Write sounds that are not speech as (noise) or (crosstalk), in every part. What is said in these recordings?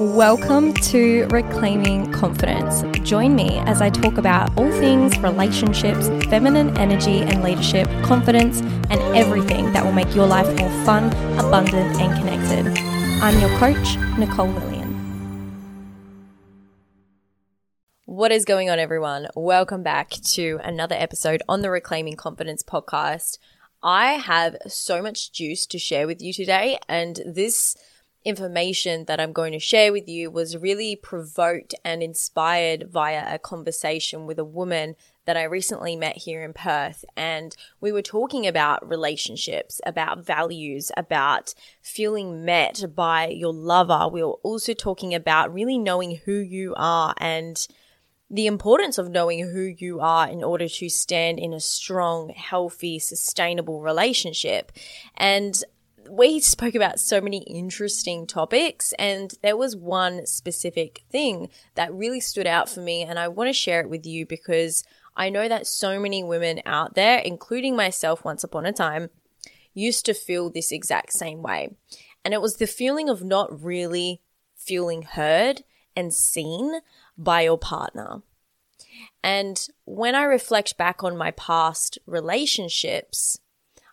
Welcome to Reclaiming Confidence. Join me as I talk about all things relationships, feminine energy and leadership, confidence, and everything that will make your life more fun, abundant, and connected. I'm your coach, Nicole Lillian. What is going on, everyone? Welcome back to another episode on the Reclaiming Confidence podcast. I have so much juice to share with you today, and this information that I'm going to share with you was really provoked and inspired via a conversation with a woman that I recently met here in Perth. And we were talking about relationships, about values, about feeling met by your lover. We were also talking about really knowing who you are and the importance of knowing who you are in order to stand in a strong, healthy, sustainable relationship. And we spoke about so many interesting topics, and there was one specific thing that really stood out for me, and I want to share it with you because I know that so many women out there, including myself once upon a time, used to feel this exact same way. And it was the feeling of not really feeling heard and seen by your partner. And when I reflect back on my past relationships,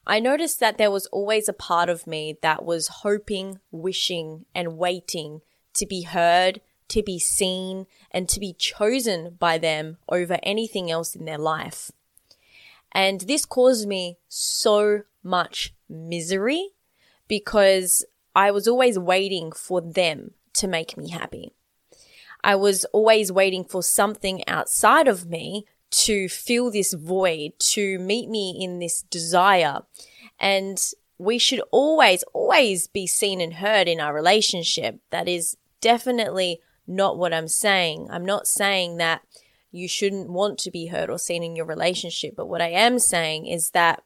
I noticed that there was always a part of me that was hoping, wishing, and waiting to be heard, to be seen, and to be chosen by them over anything else in their life. And this caused me so much misery because I was always waiting for them to make me happy. I was always waiting for something outside of me to fill this void, to meet me in this desire. And we should always, always be seen and heard in our relationship. That is definitely not what I'm saying. I'm not saying that you shouldn't want to be heard or seen in your relationship. But what I am saying is that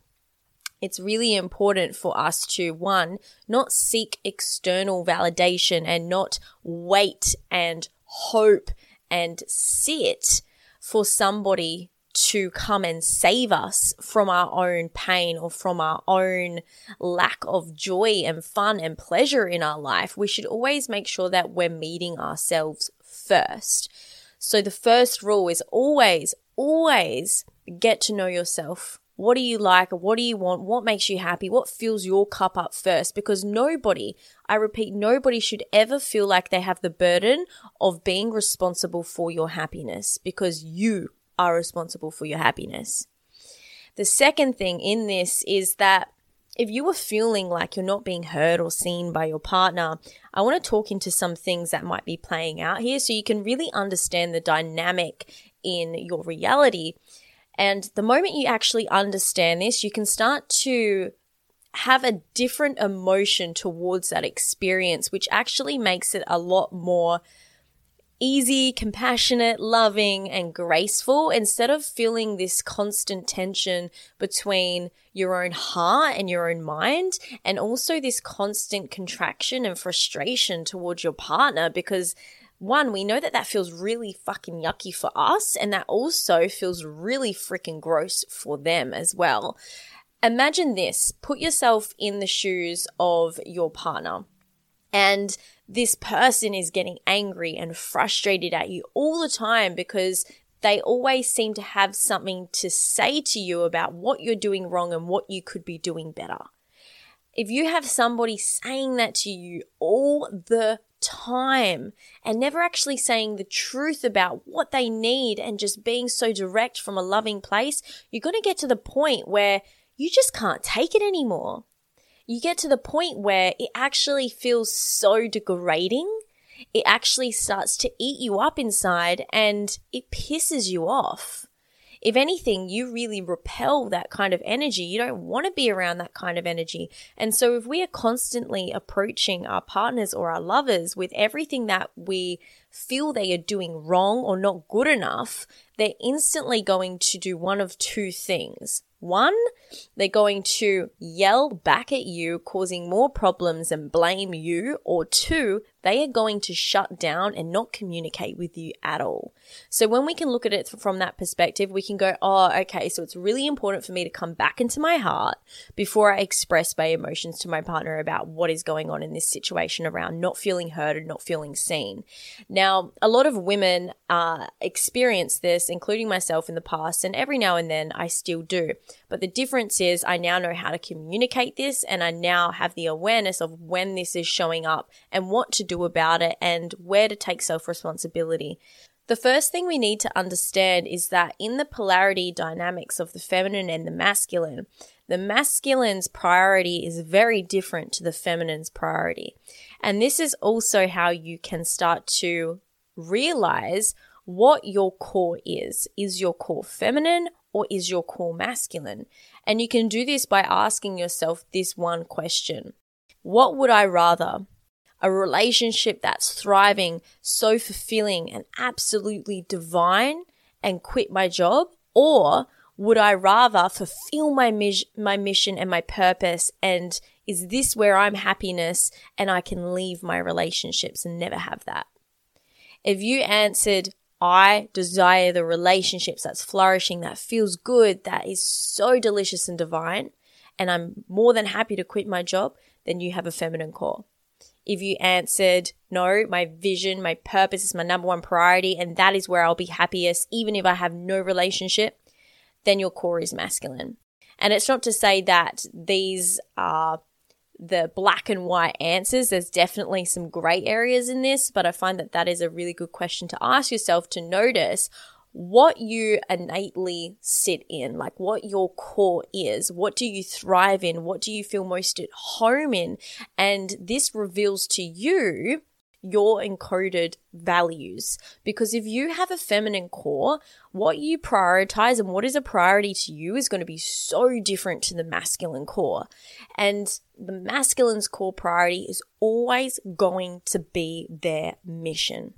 it's really important for us to one, not seek external validation and not wait and hope and sit for somebody to come and save us from our own pain or from our own lack of joy and fun and pleasure in our life, we should always make sure that we're meeting ourselves first. So the first rule is always, always get to know yourself. What do you like? What do you want? What makes you happy? What fills your cup up first? Because nobody, I repeat, nobody should ever feel like they have the burden of being responsible for your happiness because you are responsible for your happiness. The second thing in this is that if you are feeling like you're not being heard or seen by your partner, I want to talk into some things that might be playing out here so you can really understand the dynamic in your reality and the moment you actually understand this, you can start to have a different emotion towards that experience, which actually makes it a lot more easy, compassionate, loving, and graceful instead of feeling this constant tension between your own heart and your own mind, and also this constant contraction and frustration towards your partner because one, we know that that feels really fucking yucky for us, and that also feels really freaking gross for them as well. Imagine this put yourself in the shoes of your partner, and this person is getting angry and frustrated at you all the time because they always seem to have something to say to you about what you're doing wrong and what you could be doing better. If you have somebody saying that to you all the time and never actually saying the truth about what they need and just being so direct from a loving place, you're going to get to the point where you just can't take it anymore. You get to the point where it actually feels so degrading. It actually starts to eat you up inside and it pisses you off if anything, you really repel that kind of energy. You don't want to be around that kind of energy. And so if we are constantly approaching our partners or our lovers with everything that we feel they are doing wrong or not good enough, they're instantly going to do one of two things. One, they're going to yell back at you, causing more problems and blame you. Or two, they are going to shut down and not communicate with you at all. So when we can look at it from that perspective, we can go, oh, okay, so it's really important for me to come back into my heart before I express my emotions to my partner about what is going on in this situation around not feeling heard and not feeling seen. Now, a lot of women uh, experience this, including myself in the past, and every now and then I still do. But the difference is I now know how to communicate this and I now have the awareness of when this is showing up and what to do about it and where to take self responsibility. The first thing we need to understand is that in the polarity dynamics of the feminine and the masculine, the masculine's priority is very different to the feminine's priority. And this is also how you can start to realize what your core is. Is your core feminine or is your core masculine? And you can do this by asking yourself this one question What would I rather? A relationship that's thriving, so fulfilling and absolutely divine, and quit my job? Or would I rather fulfill my, mis- my mission and my purpose? And is this where I'm happiness and I can leave my relationships and never have that? If you answered, I desire the relationships that's flourishing, that feels good, that is so delicious and divine, and I'm more than happy to quit my job, then you have a feminine core. If you answered, no, my vision, my purpose is my number one priority, and that is where I'll be happiest, even if I have no relationship, then your core is masculine. And it's not to say that these are the black and white answers. There's definitely some gray areas in this, but I find that that is a really good question to ask yourself to notice what you innately sit in, like what your core is. What do you thrive in? What do you feel most at home in? And this reveals to you your encoded values. Because if you have a feminine core, what you prioritize and what is a priority to you is going to be so different to the masculine core. And the masculine's core priority is always going to be their mission.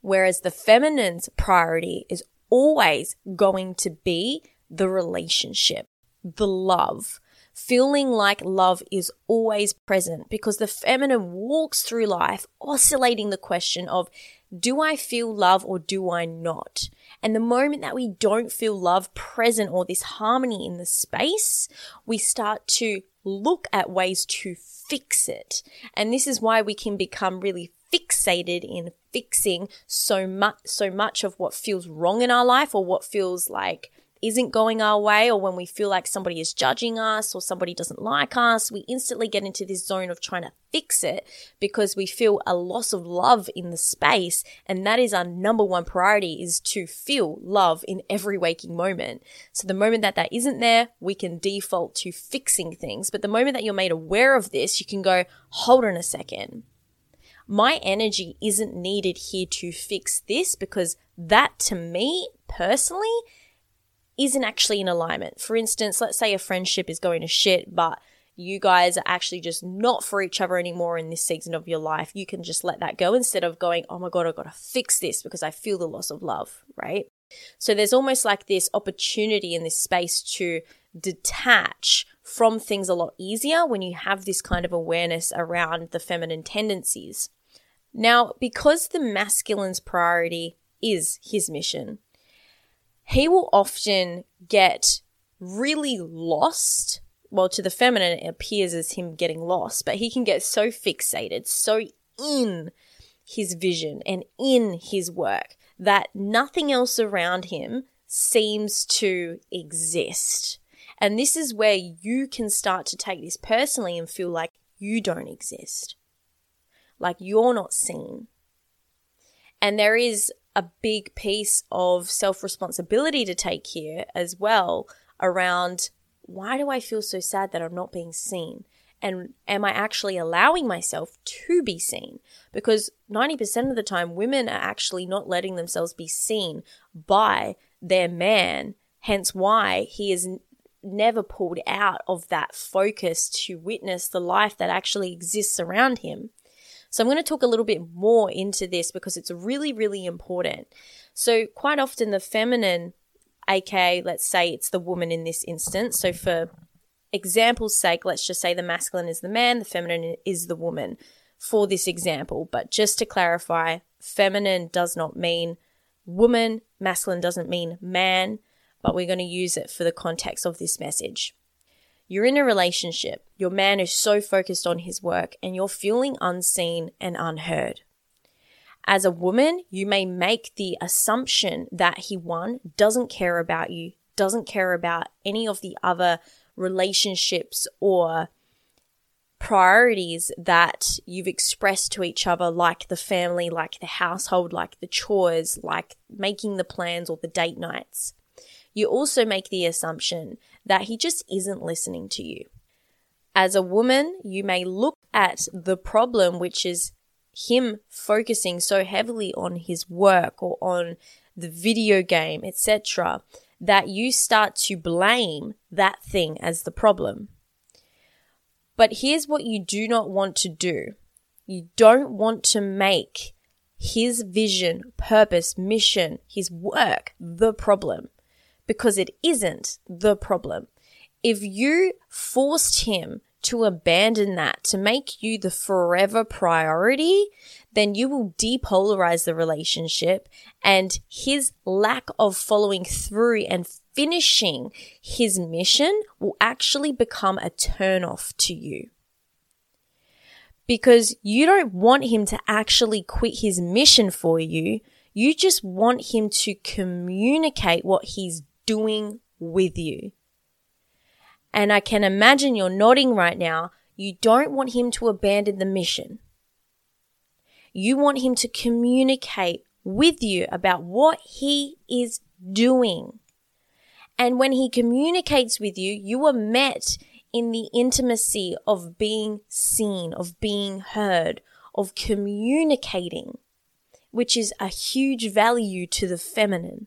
Whereas the feminine's priority is always going to be the relationship, the love, feeling like love is always present because the feminine walks through life oscillating the question of, do I feel love or do I not? And the moment that we don't feel love present or this harmony in the space, we start to look at ways to fix it. And this is why we can become really fixated in fixing so much so much of what feels wrong in our life or what feels like isn't going our way or when we feel like somebody is judging us or somebody doesn't like us, we instantly get into this zone of trying to fix it because we feel a loss of love in the space. And that is our number one priority is to feel love in every waking moment. So the moment that that isn't there, we can default to fixing things. But the moment that you're made aware of this, you can go, hold on a second my energy isn't needed here to fix this because that to me personally isn't actually in alignment. For instance, let's say a friendship is going to shit, but you guys are actually just not for each other anymore in this season of your life. You can just let that go instead of going, oh my God, I've got to fix this because I feel the loss of love, right? So there's almost like this opportunity in this space to detach from things a lot easier when you have this kind of awareness around the feminine tendencies. Now, because the masculine's priority is his mission, he will often get really lost. Well, to the feminine, it appears as him getting lost, but he can get so fixated, so in his vision and in his work that nothing else around him seems to exist. And this is where you can start to take this personally and feel like you don't exist, like you're not seen. And there is a big piece of self responsibility to take here as well around why do I feel so sad that I'm not being seen? And am I actually allowing myself to be seen? Because 90% of the time, women are actually not letting themselves be seen by their man. Hence why he is never pulled out of that focus to witness the life that actually exists around him. So I'm going to talk a little bit more into this because it's really, really important. So quite often the feminine, aka let's say it's the woman in this instance. So for example's sake, let's just say the masculine is the man, the feminine is the woman for this example. But just to clarify, feminine does not mean woman, masculine doesn't mean man, but we're going to use it for the context of this message. You're in a relationship, your man is so focused on his work, and you're feeling unseen and unheard. As a woman, you may make the assumption that he, one, doesn't care about you, doesn't care about any of the other relationships or priorities that you've expressed to each other, like the family, like the household, like the chores, like making the plans or the date nights. You also make the assumption that he just isn't listening to you. As a woman, you may look at the problem, which is him focusing so heavily on his work or on the video game, etc., that you start to blame that thing as the problem. But here's what you do not want to do you don't want to make his vision, purpose, mission, his work the problem because it isn't the problem. If you forced him to abandon that, to make you the forever priority, then you will depolarize the relationship and his lack of following through and finishing his mission will actually become a turnoff to you. Because you don't want him to actually quit his mission for you. You just want him to communicate what he's doing with you. And I can imagine you're nodding right now. You don't want him to abandon the mission. You want him to communicate with you about what he is doing. And when he communicates with you, you are met in the intimacy of being seen, of being heard, of communicating, which is a huge value to the feminine.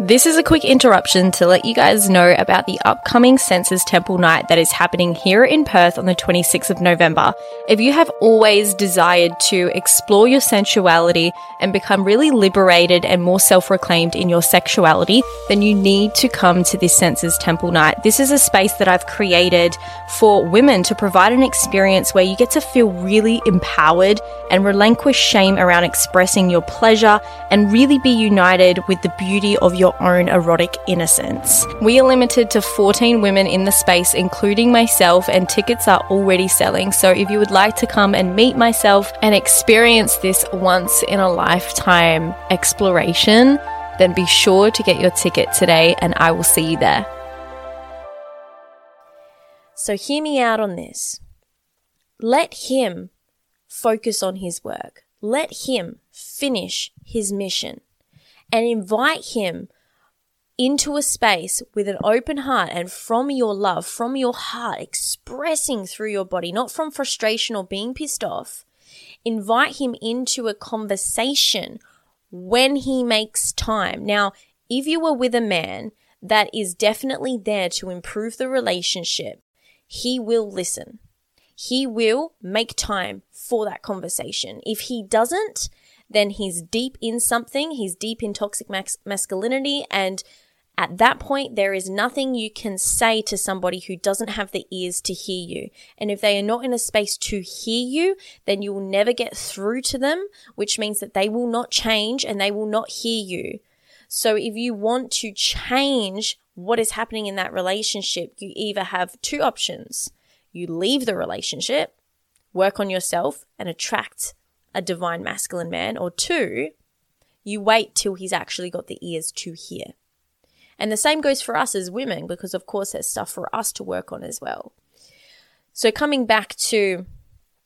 This is a quick interruption to let you guys know about the upcoming Senses Temple Night that is happening here in Perth on the 26th of November. If you have always desired to explore your sensuality and become really liberated and more self reclaimed in your sexuality, then you need to come to this Senses Temple Night. This is a space that I've created for women to provide an experience where you get to feel really empowered and relinquish shame around expressing your pleasure and really be united with the beauty of your your own erotic innocence. We are limited to 14 women in the space, including myself, and tickets are already selling. So if you would like to come and meet myself and experience this once in a lifetime exploration, then be sure to get your ticket today and I will see you there. So hear me out on this. Let him focus on his work. Let him finish his mission and invite him into a space with an open heart and from your love, from your heart, expressing through your body, not from frustration or being pissed off, invite him into a conversation when he makes time. Now, if you are with a man that is definitely there to improve the relationship, he will listen. He will make time for that conversation. If he doesn't, then he's deep in something, he's deep in toxic mas- masculinity, and at that point, there is nothing you can say to somebody who doesn't have the ears to hear you. And if they are not in a space to hear you, then you will never get through to them, which means that they will not change and they will not hear you. So if you want to change what is happening in that relationship, you either have two options. You leave the relationship, work on yourself and attract a divine masculine man, or two, you wait till he's actually got the ears to hear. And the same goes for us as women, because of course there's stuff for us to work on as well. So coming back to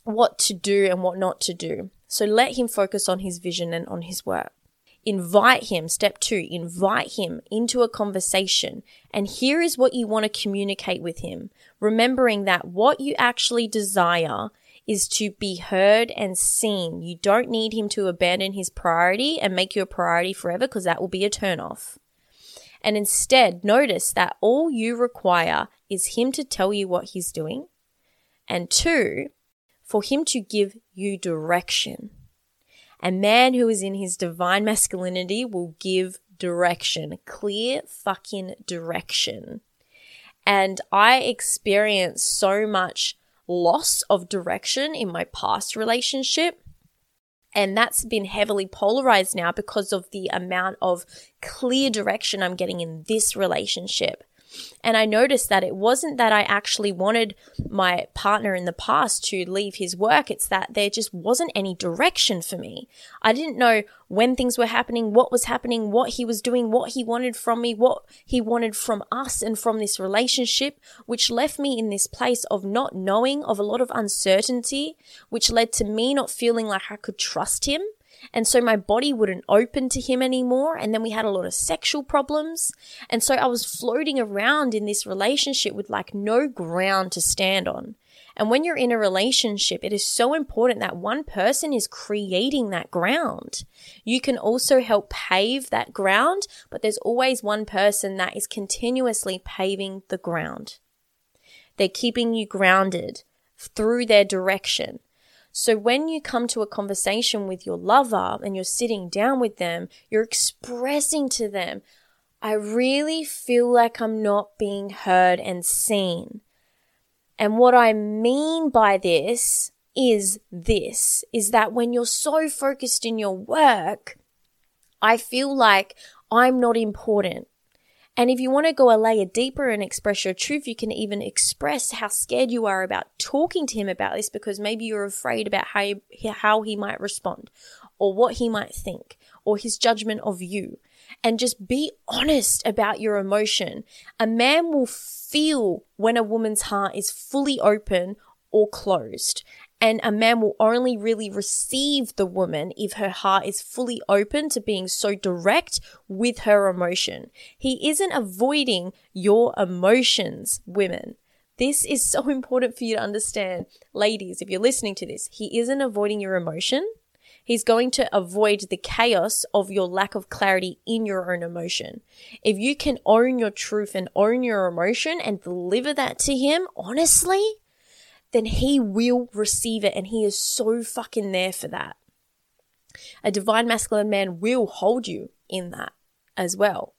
what to do and what not to do. So let him focus on his vision and on his work. Invite him, step two, invite him into a conversation. And here is what you want to communicate with him. Remembering that what you actually desire is to be heard and seen. You don't need him to abandon his priority and make you a priority forever because that will be a turnoff and instead notice that all you require is him to tell you what he's doing. And two, for him to give you direction. A man who is in his divine masculinity will give direction, clear fucking direction. And I experienced so much loss of direction in my past relationship. And that's been heavily polarized now because of the amount of clear direction I'm getting in this relationship. And I noticed that it wasn't that I actually wanted my partner in the past to leave his work. It's that there just wasn't any direction for me. I didn't know when things were happening, what was happening, what he was doing, what he wanted from me, what he wanted from us and from this relationship, which left me in this place of not knowing, of a lot of uncertainty, which led to me not feeling like I could trust him and so my body wouldn't open to him anymore. And then we had a lot of sexual problems. And so I was floating around in this relationship with like no ground to stand on. And when you're in a relationship, it is so important that one person is creating that ground. You can also help pave that ground, but there's always one person that is continuously paving the ground. They're keeping you grounded through their direction. So when you come to a conversation with your lover and you're sitting down with them, you're expressing to them, I really feel like I'm not being heard and seen. And what I mean by this is this is that when you're so focused in your work, I feel like I'm not important. And if you want to go a layer deeper and express your truth, you can even express how scared you are about talking to him about this because maybe you're afraid about how he, how he might respond or what he might think or his judgment of you. And just be honest about your emotion. A man will feel when a woman's heart is fully open or closed. And a man will only really receive the woman if her heart is fully open to being so direct with her emotion. He isn't avoiding your emotions, women. This is so (laughs) important for you to understand. Ladies, if you're listening to this, he isn't avoiding your emotion. He's going to avoid the chaos of your lack of clarity in your own emotion. If you can own your truth and own your emotion and deliver that to him honestly, then he will receive it and he is so fucking there for that. A divine masculine man will hold you in that as well.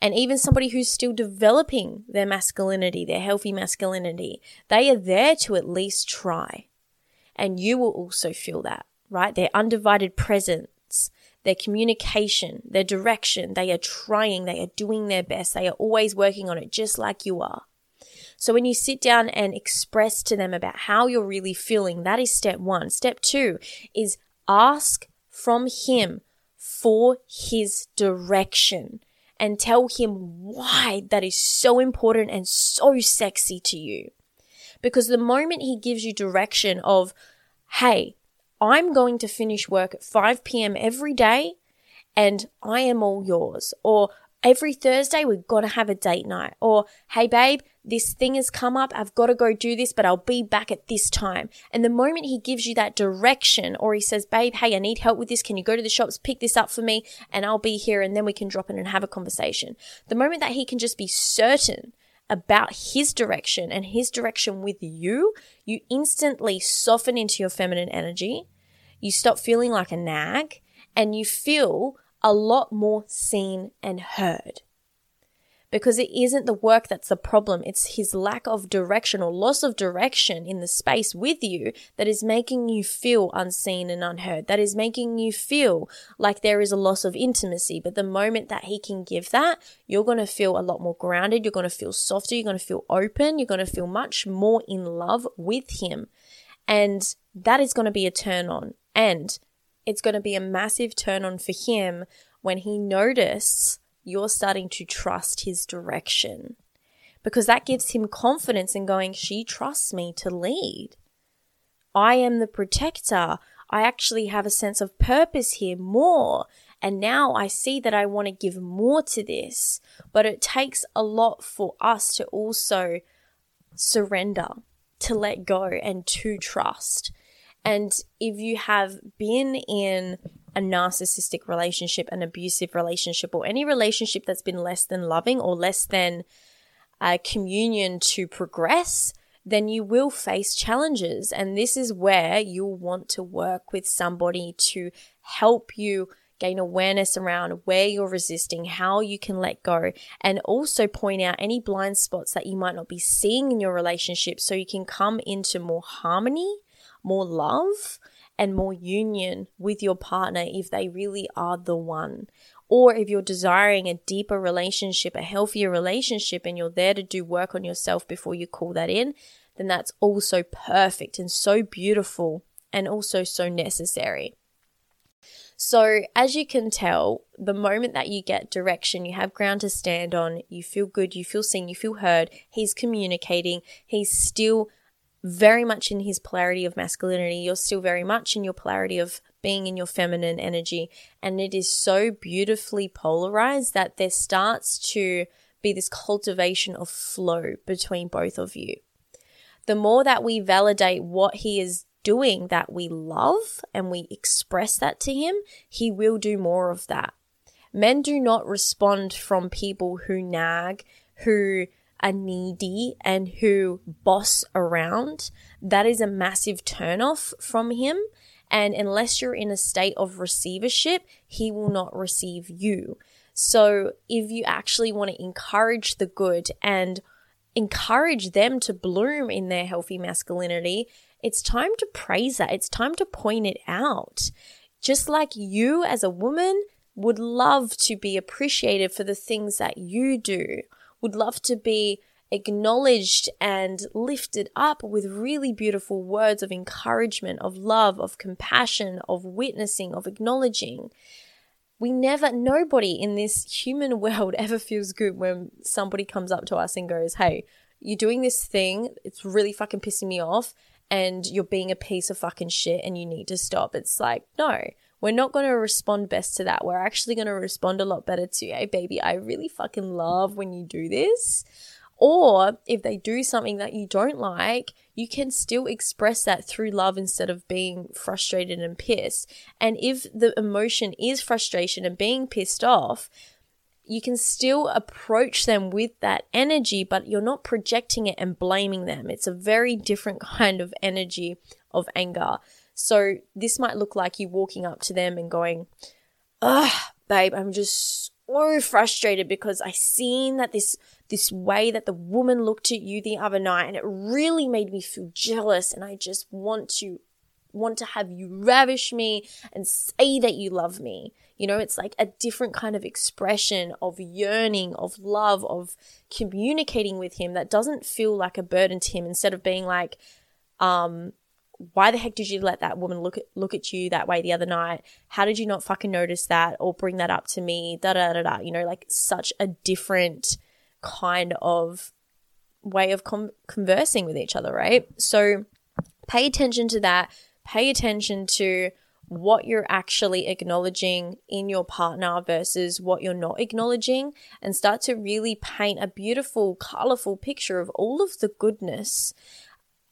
And even somebody who's still developing their masculinity, their healthy masculinity, they are there to at least try. And you will also feel that, right? Their undivided presence, their communication, their direction, they are trying, they are doing their best, they are always working on it just like you are. So when you sit down and express to them about how you're really feeling, that is step one. Step two is ask from him for his direction and tell him why that is so important and so sexy to you. Because the moment he gives you direction of, hey, I'm going to finish work at 5 p.m. every day and I am all yours. Or every Thursday, we've got to have a date night. Or, hey, babe, this thing has come up. I've got to go do this, but I'll be back at this time. And the moment he gives you that direction or he says, babe, hey, I need help with this. Can you go to the shops, pick this up for me and I'll be here. And then we can drop in and have a conversation. The moment that he can just be certain about his direction and his direction with you, you instantly soften into your feminine energy. You stop feeling like a nag and you feel a lot more seen and heard because it isn't the work that's the problem. It's his lack of direction or loss of direction in the space with you that is making you feel unseen and unheard. That is making you feel like there is a loss of intimacy. But the moment that he can give that, you're going to feel a lot more grounded. You're going to feel softer. You're going to feel open. You're going to feel much more in love with him. And that is going to be a turn on. And it's going to be a massive turn on for him when he notices you're starting to trust his direction because that gives him confidence in going, she trusts me to lead. I am the protector. I actually have a sense of purpose here more. And now I see that I want to give more to this. But it takes a lot for us to also surrender, to let go, and to trust. And if you have been in a narcissistic relationship, an abusive relationship, or any relationship that's been less than loving or less than a communion to progress, then you will face challenges. And this is where you'll want to work with somebody to help you gain awareness around where you're resisting, how you can let go, and also point out any blind spots that you might not be seeing in your relationship so you can come into more harmony, more love, and more union with your partner if they really are the one. Or if you're desiring a deeper relationship, a healthier relationship, and you're there to do work on yourself before you call that in, then that's also perfect and so beautiful and also so necessary. So, as you can tell, the moment that you get direction, you have ground to stand on, you feel good, you feel seen, you feel heard, he's communicating, he's still very much in his polarity of masculinity, you're still very much in your polarity of being in your feminine energy. And it is so beautifully polarized that there starts to be this cultivation of flow between both of you. The more that we validate what he is doing that we love and we express that to him, he will do more of that. Men do not respond from people who nag, who are needy, and who boss around. That is a massive turnoff from him. And unless you're in a state of receivership, he will not receive you. So if you actually want to encourage the good and encourage them to bloom in their healthy masculinity, it's time to praise that. It's time to point it out. Just like you as a woman would love to be appreciated for the things that you do, would love to be acknowledged and lifted up with really beautiful words of encouragement, of love, of compassion, of witnessing, of acknowledging. We never, nobody in this human (laughs) world ever feels good when somebody comes up to us and goes, Hey, you're doing this thing, it's really fucking pissing me off and you're being a piece of fucking shit and you need to stop. It's like, no, we're not going to respond best to that. We're actually going to respond a lot better to, hey, baby, I really fucking love when you do this. Or if they do something that you don't like, you can still express that through love instead of being frustrated and pissed. And if the emotion is frustration and being pissed off, you can still approach them with that energy, but you're not projecting it and blaming them. It's a very different (laughs) kind of energy of anger. So this might look like you walking up to them and going, Ugh, babe, I'm just so frustrated because I seen that this this way that the woman looked at you the other night and it really made me feel jealous and I just want to want to have you ravish me and say that you love me. You know, it's like a different kind of expression of yearning, of love, of communicating with him that doesn't feel like a burden to him instead of being like, um, why the heck did you let that woman look at look at you that way the other night? How did you not fucking notice that or bring that up to me? Da da da da. You know, like such a different kind of way of com- conversing with each other, right? So pay attention to that pay attention to what you're actually acknowledging in your partner versus what you're not acknowledging and start to really paint a beautiful, colorful picture of all of the goodness.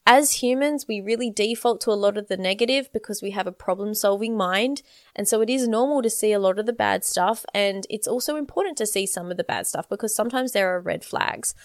As humans, we really default to a lot of the negative because we have a problem solving mind. And so it is normal to see a lot of the bad stuff. And it's also important to see some of the bad stuff because sometimes there are red flags.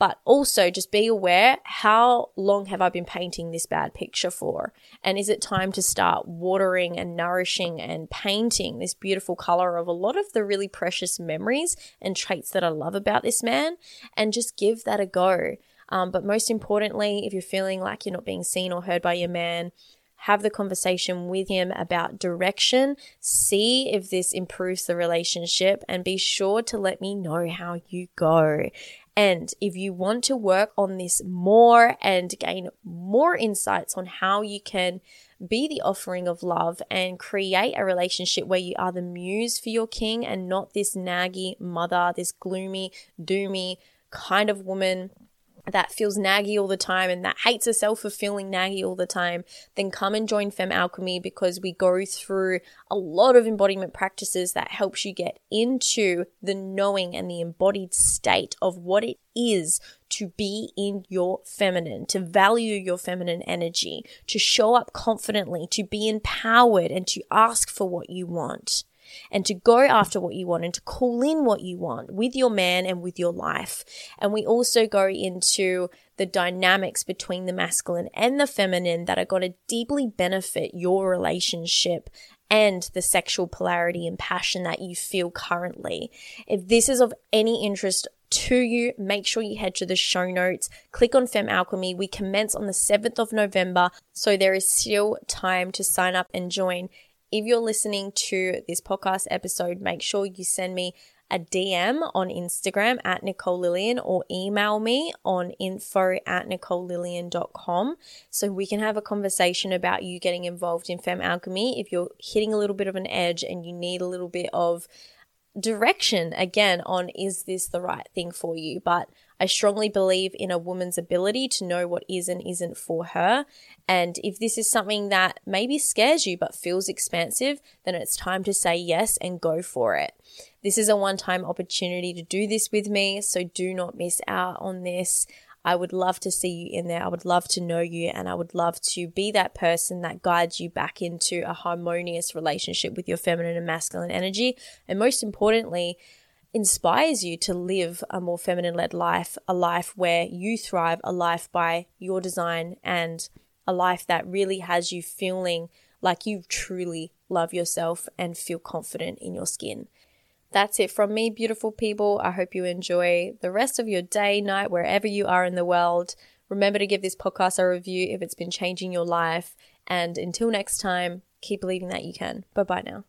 But also just be aware how long have I been painting this bad picture for? And is it time to start watering and nourishing and painting this beautiful color of a lot of the really precious memories and traits that I love about this man and just give that a go? Um, but most importantly, if you're feeling like you're not being seen or heard by your man, have the conversation with him about direction, see if this improves the relationship, and be sure to let me know how you go. And if you want to work on this more and gain more insights on how you can be the offering of love and create a relationship where you are the muse for your king and not this naggy mother, this gloomy, doomy kind of woman that feels naggy all the time and that hates herself for feeling naggy all the time, then come and join Fem Alchemy because we go through a lot of embodiment practices that helps you get into the knowing and the embodied state of what it is to be in your feminine, to value your feminine energy, to show up confidently, to be empowered and to ask for what you want. And to go after what you want and to call in what you want with your man and with your life. And we also go into the dynamics between the masculine and the feminine that are going to deeply benefit your relationship and the sexual polarity and passion that you feel currently. If this is of any interest to you, make sure you head to the show notes, click on Fem Alchemy. We commence on the 7th of November, so there is still time to sign up and join. If you're listening to this podcast episode, make sure you send me a DM on Instagram at Nicole Lillian or email me on info at NicoleLillian.com so we can have a conversation about you getting involved in Fem Alchemy if you're hitting a little bit of an edge and you need a little bit of direction again on is this the right thing for you. But I strongly believe in a woman's ability to know what is and isn't for her. And if this is something that maybe scares you but feels expansive, then it's time to say yes and go for it. This is a one time opportunity to do this with me, so do not miss out on this. I would love to see you in there. I would love to know you and I would love to be that person that guides you back into a harmonious relationship with your feminine and masculine energy. And most importantly, inspires you to live a more feminine led life, a life where you thrive, a life by your design, and a life that really has you feeling like you truly love yourself and feel confident in your skin. That's it from me, beautiful people. I hope you enjoy the rest of your day, night, wherever you are in the world. Remember to give this podcast a review if it's been changing your life. And until next time, keep believing that you can. Bye bye now.